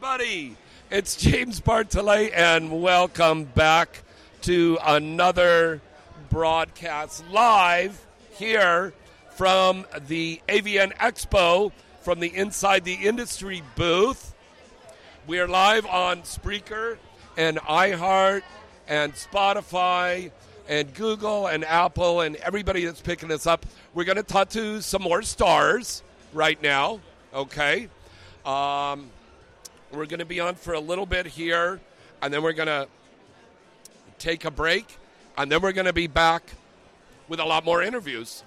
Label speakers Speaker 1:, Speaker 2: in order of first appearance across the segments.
Speaker 1: everybody. It's James Bartholet, and welcome back to another broadcast live here from the AVN Expo from the Inside the Industry booth. We are live on Spreaker and iHeart and Spotify and Google and Apple and everybody that's picking us up. We're going to talk to some more stars right now, okay? Um, we're going to be on for a little bit here, and then we're going to take a break, and then we're going to be back with a lot more interviews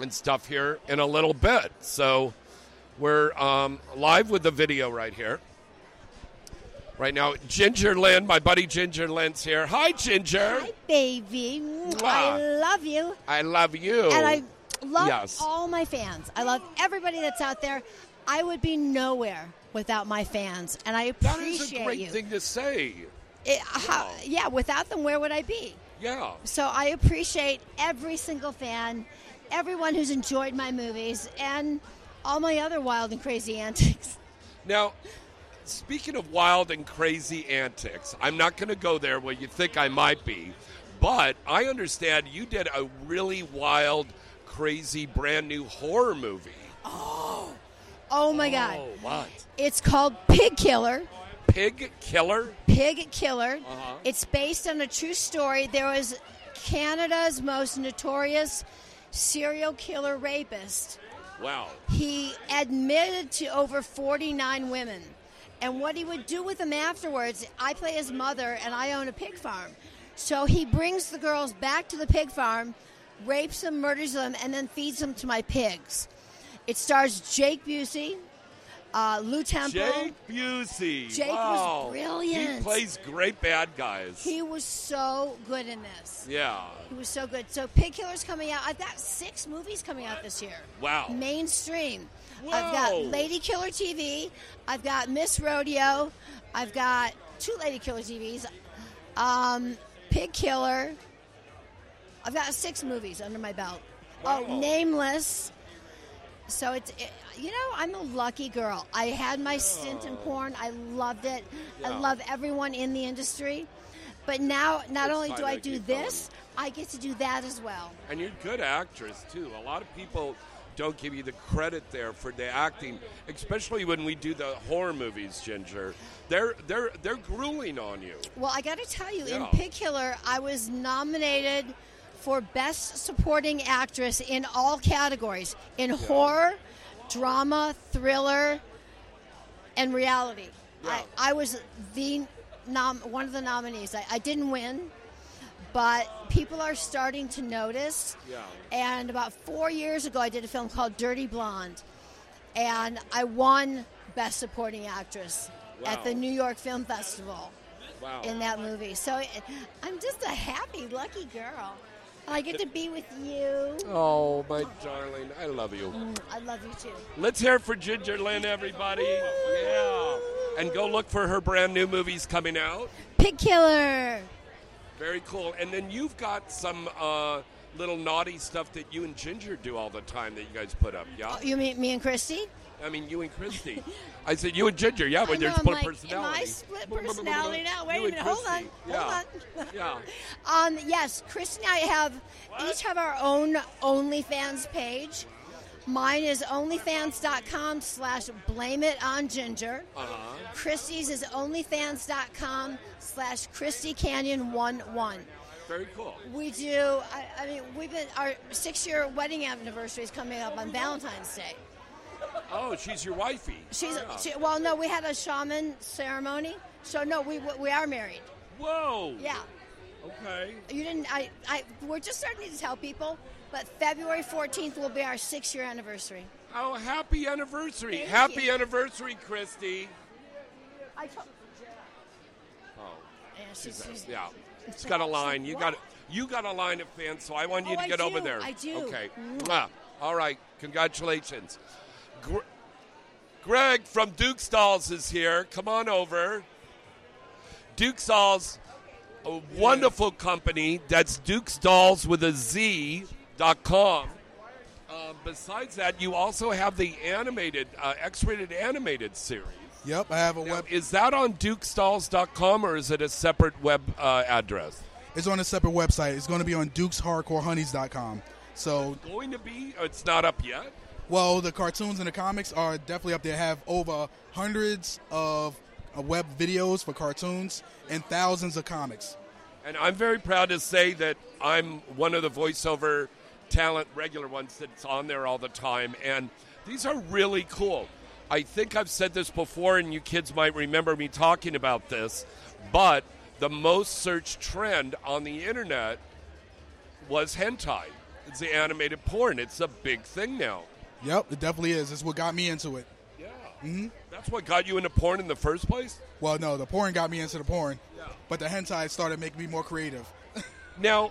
Speaker 1: and stuff here in a little bit. So we're um, live with the video right here. Right now, Ginger Lynn, my buddy Ginger Lynn's here. Hi, Ginger.
Speaker 2: Hi, baby.
Speaker 1: Mwah.
Speaker 2: I love you.
Speaker 1: I love you.
Speaker 2: And I love
Speaker 1: Yes.
Speaker 2: all my fans. I love everybody that's out there. I would be nowhere without my fans, and I
Speaker 1: that
Speaker 2: appreciate
Speaker 1: is a great
Speaker 2: you.
Speaker 1: thing to say.
Speaker 2: It- how- yeah, without them, where would I be?
Speaker 1: Yeah.
Speaker 2: So I appreciate every single fan, everyone who's enjoyed my movies, and all my other wild and crazy antics.
Speaker 1: Now, speaking of wild and crazy antics, I'm not going to go there where you think I might be, but I understand you did a really wild, crazy, brand new horror movie.
Speaker 2: Oh my God.
Speaker 1: Oh, what?
Speaker 2: It's called Pig Killer.
Speaker 1: Pig Killer?
Speaker 2: Pig Killer.
Speaker 1: Uh-huh.
Speaker 2: It's based on a true story. There was Canada's most notorious serial killer rapist.
Speaker 1: Wow.
Speaker 2: He admitted to over 49 women. And what he would do with them afterwards, I play his mother and I own a pig farm. So he brings the girls back to the pig farm, rapes them, murders them, and then feeds them to my pigs. It stars Jake Busey, uh, Lew Temple.
Speaker 1: Jake Busey.
Speaker 2: Jake was brilliant.
Speaker 1: He plays great bad guys.
Speaker 2: He was so good in this.
Speaker 1: yeah.
Speaker 2: He was so good. So Pig Killer's coming out. I've got six movies coming out this year.
Speaker 1: Wow.
Speaker 2: Mainstream.
Speaker 1: Whoa.
Speaker 2: I've got Lady Killer TV. I've got Miss Rodeo. I've got two Lady Killer TVs. Um, Pig Killer. I've got six movies under my belt.
Speaker 1: Wow.
Speaker 2: Oh, Nameless. So it's, it, you know, I'm a lucky girl. I had my stint in oh. porn. I loved it.
Speaker 1: Yeah.
Speaker 2: I love everyone in the industry. But now, not
Speaker 1: It's
Speaker 2: only do
Speaker 1: I
Speaker 2: do this, I get to do that as well.
Speaker 1: And you're a good actress too. A lot of people don't give you the credit there for the acting, especially when we do the horror movies, Ginger. They're they're they're grueling on you.
Speaker 2: Well, I got to tell you, in Pig Killer, I was nominated for Best Supporting Actress in all categories in horror, drama, thriller, and reality.
Speaker 1: Yeah.
Speaker 2: I, I was the nom- one of the nominees. I, I didn't win, but people are starting to notice.
Speaker 1: Yeah.
Speaker 2: And about four years ago, I did a film called Dirty Blonde, and I won Best Supporting Actress at the New York Film Festival
Speaker 1: Wow.
Speaker 2: in that movie. So it, I'm just a happy, lucky girl. And I get to be with you.
Speaker 1: Oh, my darling, I love you.
Speaker 2: Mm, I love you too.
Speaker 1: Let's hear it for Ginger Lynn, everybody. Yeah. And go look for her brand new movies coming out.
Speaker 2: Pig Killer.
Speaker 1: Very cool. And then you've got some uh, little naughty stuff that you and Ginger do all the time that you guys put up. Yeah.
Speaker 2: You mean me and Christy?
Speaker 1: I mean, you and Christy. I said you and Ginger. Yeah,
Speaker 2: but
Speaker 1: when there's split
Speaker 2: like,
Speaker 1: personality.
Speaker 2: Am I split personality now? Wait
Speaker 1: You
Speaker 2: a minute. Hold on.
Speaker 1: Yeah.
Speaker 2: Hold on.
Speaker 1: Yeah.
Speaker 2: Um, yes, Christy and I have each have our own OnlyFans page. Mine is onlyfans.com slash blame it on ginger.
Speaker 1: Uh-huh.
Speaker 2: Christy's is onlyfans.com slash Christy Canyon 1 1.
Speaker 1: Very cool.
Speaker 2: We do, I, I mean, we've been, our six year wedding anniversary is coming up on Valentine's Day.
Speaker 1: Oh, she's your wifey.
Speaker 2: She's,
Speaker 1: Yeah.
Speaker 2: she, well, no, we had a shaman ceremony. So, no, we, we are married.
Speaker 1: Whoa.
Speaker 2: Yeah.
Speaker 1: Okay.
Speaker 2: You didn't. I. I. We're just starting to tell people, but February 14th will be our six-year anniversary.
Speaker 1: Oh, happy anniversary!
Speaker 2: Thank
Speaker 1: happy
Speaker 2: you.
Speaker 1: anniversary, Christy.
Speaker 2: I told.
Speaker 1: Oh,
Speaker 2: Yeah, she's, she's,
Speaker 1: yeah. It's got a line. You got you got a line of fans, so I want you
Speaker 2: Oh,
Speaker 1: to get over there.
Speaker 2: I do.
Speaker 1: Okay.
Speaker 2: Mm.
Speaker 1: Mwah. All right. Congratulations. Gr- Greg from Duke's Dolls is here. Come on over. Duke's Dolls, a wonderful company. That's Duke's Dolls with a Z dot com. Uh, besides that, you also have the animated, uh, X-rated animated series.
Speaker 3: Yep, I have a
Speaker 1: Now,
Speaker 3: web.
Speaker 1: is that on dukesdolls.com or is it a separate web uh, address?
Speaker 3: It's on a separate website. It's going to be on dukeshardcorehoneys.com. So,
Speaker 1: Going to be? It's not up yet.
Speaker 3: Well, the cartoons and the comics are definitely up there. Have over hundreds of web videos for cartoons and thousands of comics.
Speaker 1: And I'm very proud to say that I'm one of the voiceover talent regular ones that's on there all the time. And these are really cool. I think I've said this before, and you kids might remember me talking about this, but the most searched trend on the internet was hentai. It's the animated porn. It's a big thing now.
Speaker 3: Yep, it definitely is. It's what got me into it.
Speaker 1: Yeah. Mm-hmm. That's what got you into porn in the first place?
Speaker 3: Well, no, the porn got me into the porn,
Speaker 1: Yeah.
Speaker 3: but the hentai started making me more creative.
Speaker 1: Now,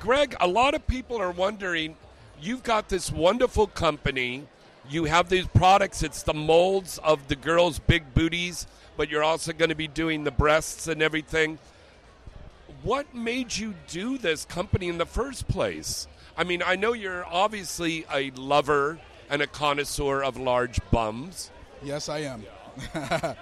Speaker 1: Greg, a lot of people are wondering you've got this wonderful company, you have these products, it's the molds of the girls' big booties, but you're also going to be doing the breasts and everything. What made you do this company in the first place? I mean, I know you're obviously a lover and a connoisseur of large bums.
Speaker 3: yes, I am.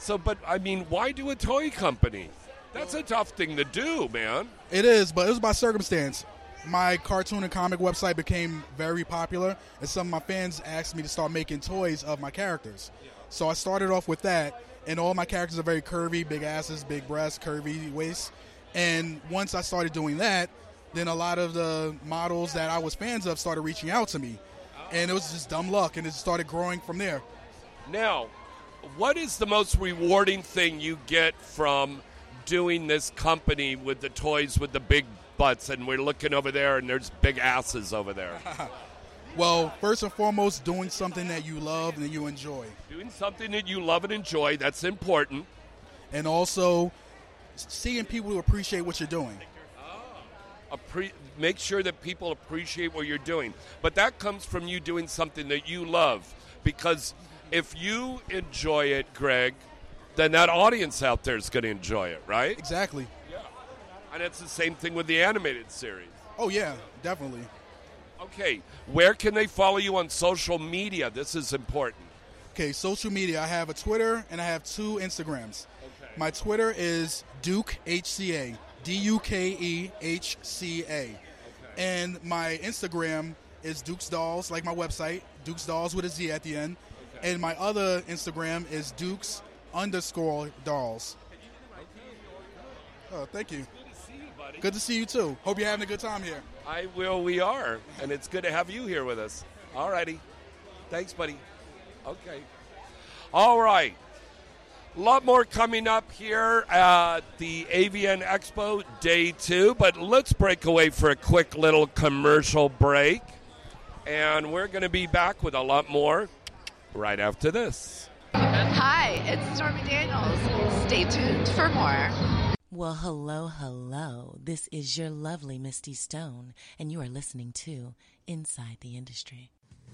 Speaker 1: So, but I mean, why do a toy company? That's a tough thing to do, man.
Speaker 3: It is, but it was by circumstance. My cartoon and comic website became very popular, and some of my fans asked me to start making toys of my characters. So I started off with that, and all my characters are very curvy, big asses, big breasts, curvy waists. And once I started doing that, then a lot of the models that I was fans of started reaching out to me. And it was just dumb luck, and it started growing from there.
Speaker 1: Now, what is the most rewarding thing you get from doing this company with the toys with the big butts? And we're looking over there, and there's big asses over there.
Speaker 3: Well, first and foremost, doing something that you love and you enjoy.
Speaker 1: doing something that you love and enjoy, that's important.
Speaker 3: and also seeing people who appreciate what you're doing.
Speaker 1: Appre- make sure that people appreciate what you're doing. But that comes from you doing something that you love. Because if you enjoy it, Greg, then that audience out there is going to enjoy it, right?
Speaker 3: Exactly.
Speaker 1: Yeah. And it's the same thing with the animated series.
Speaker 3: Oh yeah, definitely.
Speaker 1: Okay, where can they follow you on social media? This is important.
Speaker 3: Okay, social media. I have a Twitter and I have two Instagrams.
Speaker 1: Okay.
Speaker 3: My Twitter is Duke HCA, D U K E H C A, and my Instagram is Duke's Dolls, like my website, Duke's Dolls with a Z at the end. And my other Instagram is Duke's underscore Dolls. Oh, thank you.
Speaker 1: Good to see you, buddy.
Speaker 3: Good to see you too. Hope you're having a good time here.
Speaker 1: I will. We are, and it's good to have you here with us. All righty. Thanks, buddy. Okay. All right. A lot more coming up here at the AVN Expo Day 2, but let's break away for a quick little commercial break. And we're going to be back with a lot more right after this.
Speaker 4: Hi, it's Stormy Daniels. Stay tuned for more.
Speaker 5: Well, hello, hello. This is your lovely Misty Stone, and you are listening to Inside the Industry.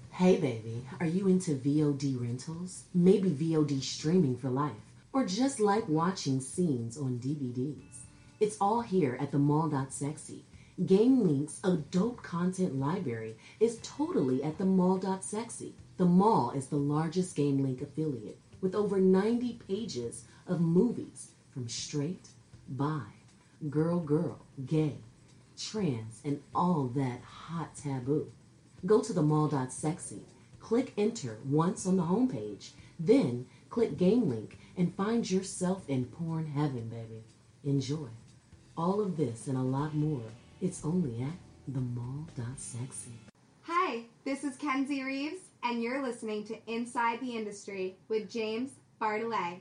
Speaker 6: Hey baby, are you into VOD rentals? Maybe VOD streaming for life? Or just like watching scenes on DVDs? It's all here at the mall.sexy. GameLink's adult content library is totally at the mall.sexy. The mall is the largest GameLink affiliate with over 90 pages of movies from straight, bi, girl, girl, gay, trans, and all that hot taboo. Go to the mall.sexy, click enter once on the homepage, then click game link and find yourself in porn heaven, baby. Enjoy. All of this and a lot more. It's only at the mall.sexy.
Speaker 7: Hi, this is Kenzie Reeves, and you're listening to Inside the Industry with James Bartholet.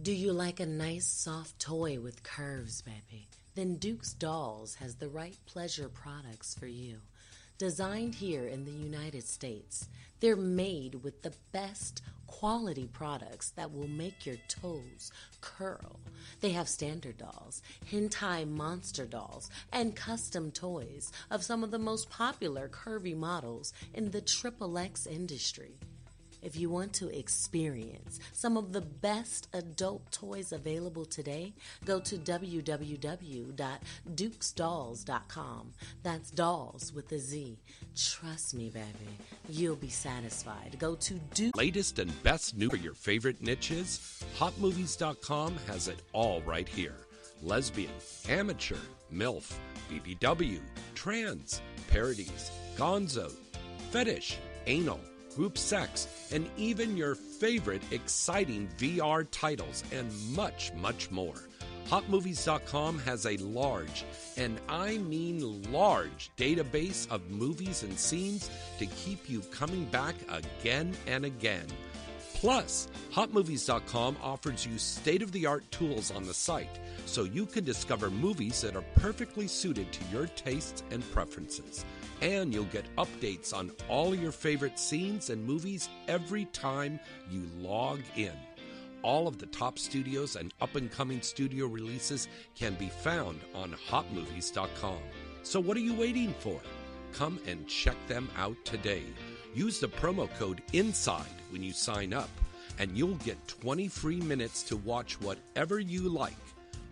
Speaker 5: Do you like a nice soft toy with curves, baby? Then Duke's Dolls has the right pleasure products for you. Designed here in the United States, they're made with the best quality products that will make your toes curl. They have standard dolls, hentai monster dolls, and custom toys of some of the most popular curvy models in the triple X industry. If you want to experience some of the best adult toys available today, go to www.dukesdolls.com. That's dolls with a Z. Trust me, baby, you'll be satisfied. Go to Duke.
Speaker 8: Latest and best new for your favorite niches? HotMovies.com has it all right here. Lesbian, amateur, MILF, BBW, trans, parodies, gonzo, fetish, anal, group sex, and even your favorite exciting VR titles, and much, much more. HotMovies.com has a large, and I mean large, database of movies and scenes to keep you coming back again and again. Plus, HotMovies.com offers you state of the art tools on the site so you can discover movies that are perfectly suited to your tastes and preferences. And you'll get updates on all your favorite scenes and movies every time you log in. All of the top studios and up and coming studio releases can be found on hotmovies.com. So, what are you waiting for? Come and check them out today. Use the promo code INSIDE when you sign up, and you'll get 20 free minutes to watch whatever you like.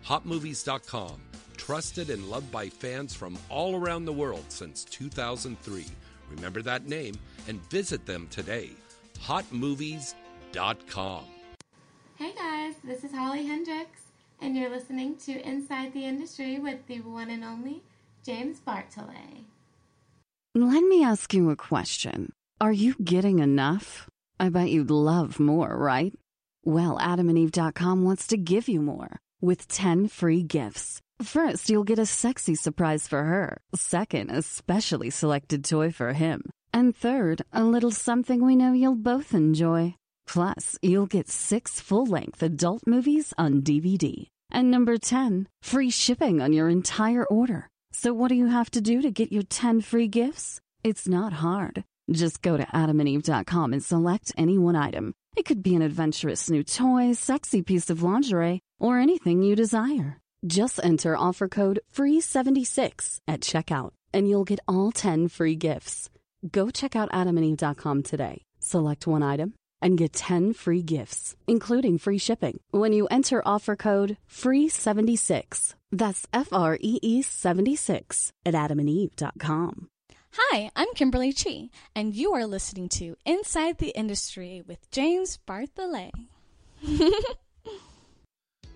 Speaker 8: Hotmovies.com, trusted and loved by fans from all around the world since 2003. Remember that name and visit them today. Hotmovies.com.
Speaker 9: Hey guys, this is Holly Hendricks, and you're listening to Inside the Industry with the one and only James Bartholet.
Speaker 10: Let me ask you a question. Are you getting enough? I bet you'd love more, right? Well, adamandeve.com wants to give you more with 10 free gifts. First, you'll get a sexy surprise for her. Second, a specially selected toy for him. And third, a little something we know you'll both enjoy. Plus, you'll get six full length adult movies on DVD. And number 10, free shipping on your entire order. So, what do you have to do to get your 10 free gifts? It's not hard. Just go to adamandeve.com and select any one item. It could be an adventurous new toy, sexy piece of lingerie, or anything you desire. Just enter offer code FREE76 at checkout, and you'll get all 10 free gifts. Go check out adamandeve.com today. Select one item and get 10 free gifts, including free shipping, when you enter offer code FREE76. That's F R E E 76 at adamandeve.com.
Speaker 11: Hi, I'm Kimberly Chi, and you are listening to Inside the Industry with James Bartholet.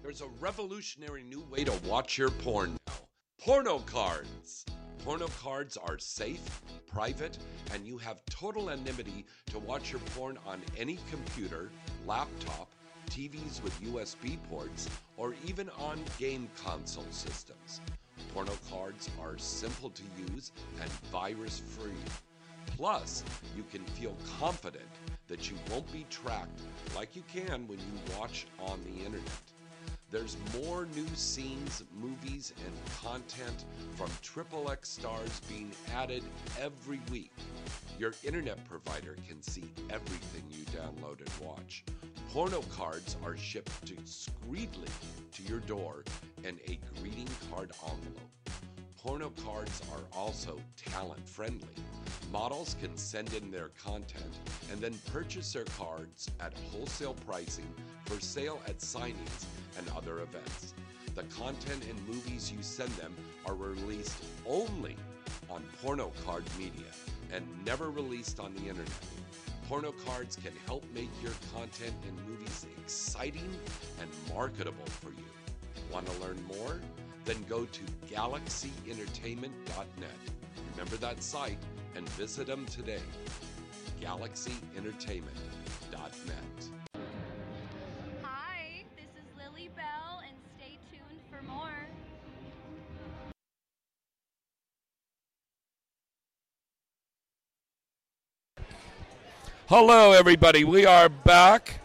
Speaker 8: There's a revolutionary new way to watch your porn now. Porno cards. Porno cards are safe, private, and you have total anonymity to watch your porn on any computer, laptop, TVs with USB ports, or even on game console systems. Porno cards are simple to use and virus free. Plus, you can feel confident that you won't be tracked like you can when you watch on the internet. There's more new scenes, movies, and content from XXX stars being added every week. Your internet provider can see everything you download and watch. Porno cards are shipped discreetly to your door in a greeting card envelope. Porno cards are also talent friendly. Models can send in their content and then purchase their cards at wholesale pricing for sale at signings and other events. The content and movies you send them are released only on porno card media and never released on the internet. Porno cards can help make your content and movies exciting and marketable for you. Want to learn more? Then go to galaxyentertainment.net. Remember that site and visit them today. galaxyentertainment.net. Hello, everybody. We are back.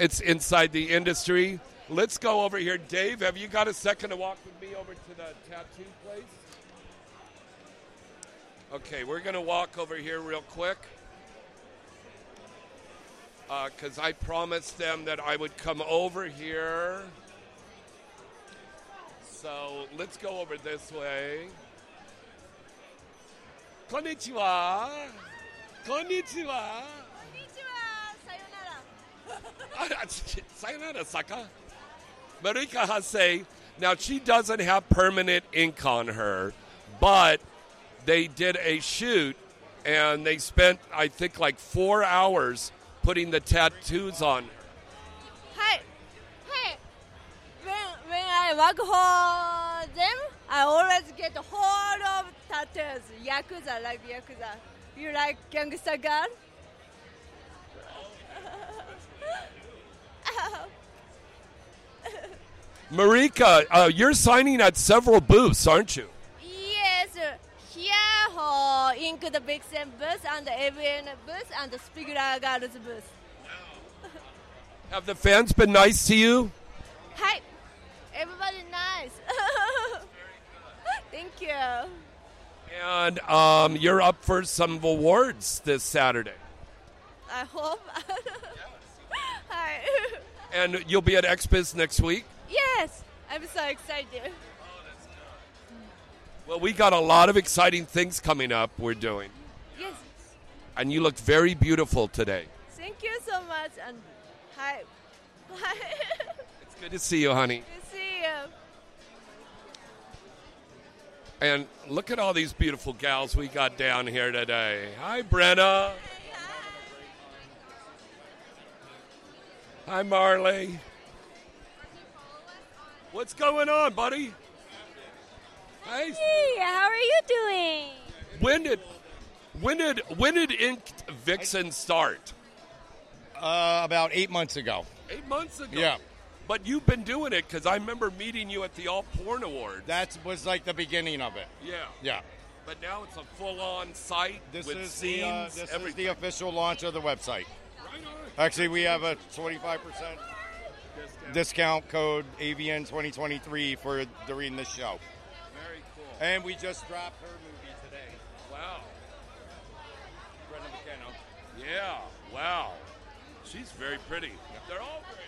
Speaker 8: It's inside the industry. Let's go over here. Dave, have you got a second to walk with me over to the tattoo place? Okay, we're going to walk over here real quick. Uh, because I promised them that I would come over here. So let's go over this way. Konnichiwa. Konnichiwa.
Speaker 1: Sayonara, Saka. Marika Hase. Now she doesn't have permanent ink on her, but they did a shoot and they spent, I think, like four hours putting the tattoos on her.
Speaker 12: Hi. Hey. When, when I work for them, I always get a whole of tattoos. Yakuza, like Yakuza. You like gangster girl?
Speaker 1: Marika, uh, you're signing at several booths, aren't you?
Speaker 12: yes. Here for Ink the Vixen booth and the AVN booth and the Spigula Girls booth.
Speaker 1: Have the fans been nice to you?
Speaker 12: Hi. Everybody nice. Thank you.
Speaker 1: And um, you're up for some awards this Saturday.
Speaker 12: I hope. Hi.
Speaker 1: And you'll be at XBiz next week?
Speaker 12: Yes, I'm so excited.
Speaker 1: Well, we got a lot of exciting things coming up we're doing.
Speaker 12: Yes,
Speaker 1: And you look very beautiful today.
Speaker 12: thank you so much and hi. Hi.
Speaker 1: It's good to see you, honey. And look at all these beautiful gals we got down here today. Hi, Brenna. Hi, Marley. What's going on, buddy? Hey,
Speaker 13: Hey, how are you doing?
Speaker 1: when did when did when did Inked Vixen start?
Speaker 14: Uh, about eight months ago.
Speaker 1: Eight months ago.
Speaker 14: Yeah.
Speaker 1: But you've been doing it because I remember meeting you at the All Porn Awards.
Speaker 14: That was like the beginning of it.
Speaker 1: Yeah.
Speaker 14: Yeah.
Speaker 1: But now it's a full-on site
Speaker 14: This
Speaker 1: with
Speaker 14: is
Speaker 1: scenes.
Speaker 14: the, uh, this is the official launch of the website. Actually, we have a 25% discount code AVN 2023 for during this show.
Speaker 1: Very cool.
Speaker 14: And we just dropped her movie today.
Speaker 1: Wow.
Speaker 14: Brenda McKenna.
Speaker 1: Yeah. Wow. She's very pretty. They're all very pretty.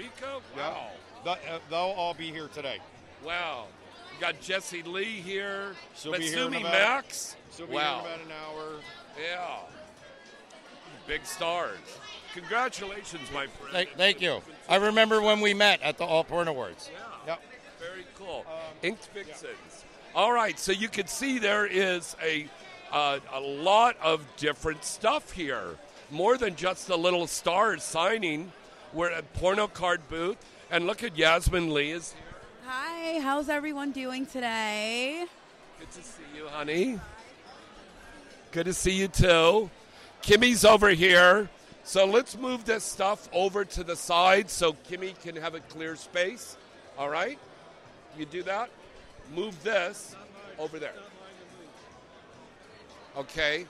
Speaker 1: Rico. Wow.
Speaker 14: Yeah. Th- uh, They'll all be here today.
Speaker 1: Wow. You got Jesse Lee here.
Speaker 14: She'll be here in
Speaker 1: Matsumi
Speaker 14: about-
Speaker 1: Max.
Speaker 14: She'll be
Speaker 1: wow.
Speaker 14: here in about an hour.
Speaker 1: Yeah. Big stars. Congratulations, my friend.
Speaker 14: Thank, thank you. I remember when we met at the All Porn Awards.
Speaker 1: Yeah.
Speaker 14: Yep.
Speaker 1: Very cool. Inked Vixens. All right, so you can see there is a uh, a lot of different stuff here. More than just the little stars signing. We're at Porno Card booth, and look at Yasmin Lee is here.
Speaker 15: Hi, how's everyone doing today?
Speaker 1: Good to see you, honey. Good to see you too. Kimmy's over here. So let's move this stuff over to the side so Kimmy can have a clear space. All right? You do that? Move this over there. Okay.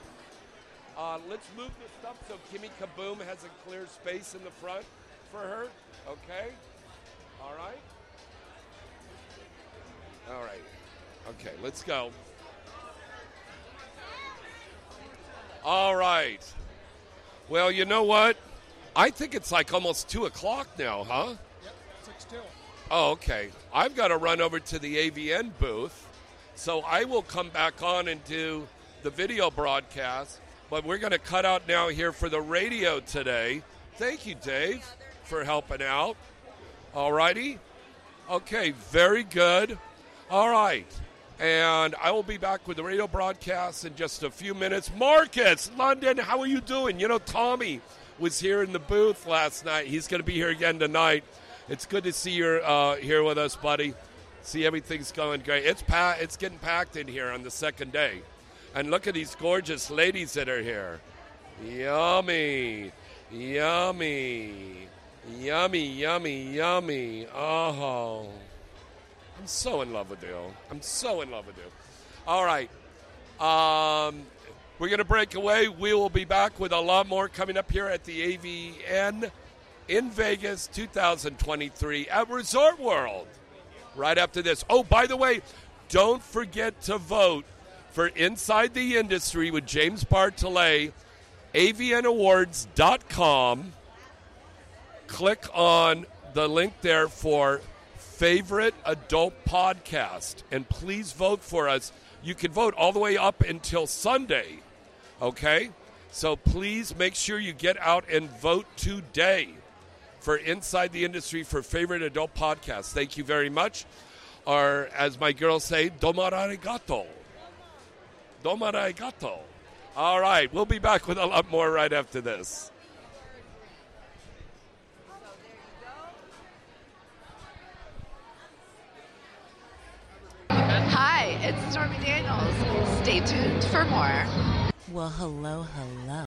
Speaker 1: Uh, let's move this stuff so Kimmy Kaboom has a clear space in the front for her. Okay? All right? All right. Okay, let's go. All right. Well, you know what? I think it's like almost 2 o'clock now, huh?
Speaker 16: Yep, Six two.
Speaker 1: Oh, okay. I've got to run over to the AVN booth. So I will come back on and do the video broadcast. But we're going to cut out now here for the radio today. Thank you, Dave, for helping out. All righty. Okay, very good. All right. And I will be back with the radio broadcast in just a few minutes. Marcus, London, how are you doing? You know, Tommy was here in the booth last night. He's going to be here again tonight. It's good to see you uh, here with us, buddy. See everything's going great. It's pa- it's getting packed in here on the second day. And look at these gorgeous ladies that are here. Yummy. Yummy. Yummy, yummy, yummy. Oh. I'm so in love with you. I'm so in love with you. All right. Um, we're going to break away. We will be back with a lot more coming up here at the AVN in Vegas 2023 at Resort World. Right after this. Oh, by the way, don't forget to vote for Inside the Industry with James Bartholet, avnawards.com click on the link there for favorite adult podcast and please vote for us. You can vote all the way up until Sunday, okay? So please make sure you get out and vote today for Inside the Industry for favorite adult podcast. Thank you very much. Or as my girls say, domarigato. Domarigato. All right, we'll be back with a lot more right after this.
Speaker 4: Hi, it's Stormy Daniels. Stay tuned for more.
Speaker 5: Well, hello, hello.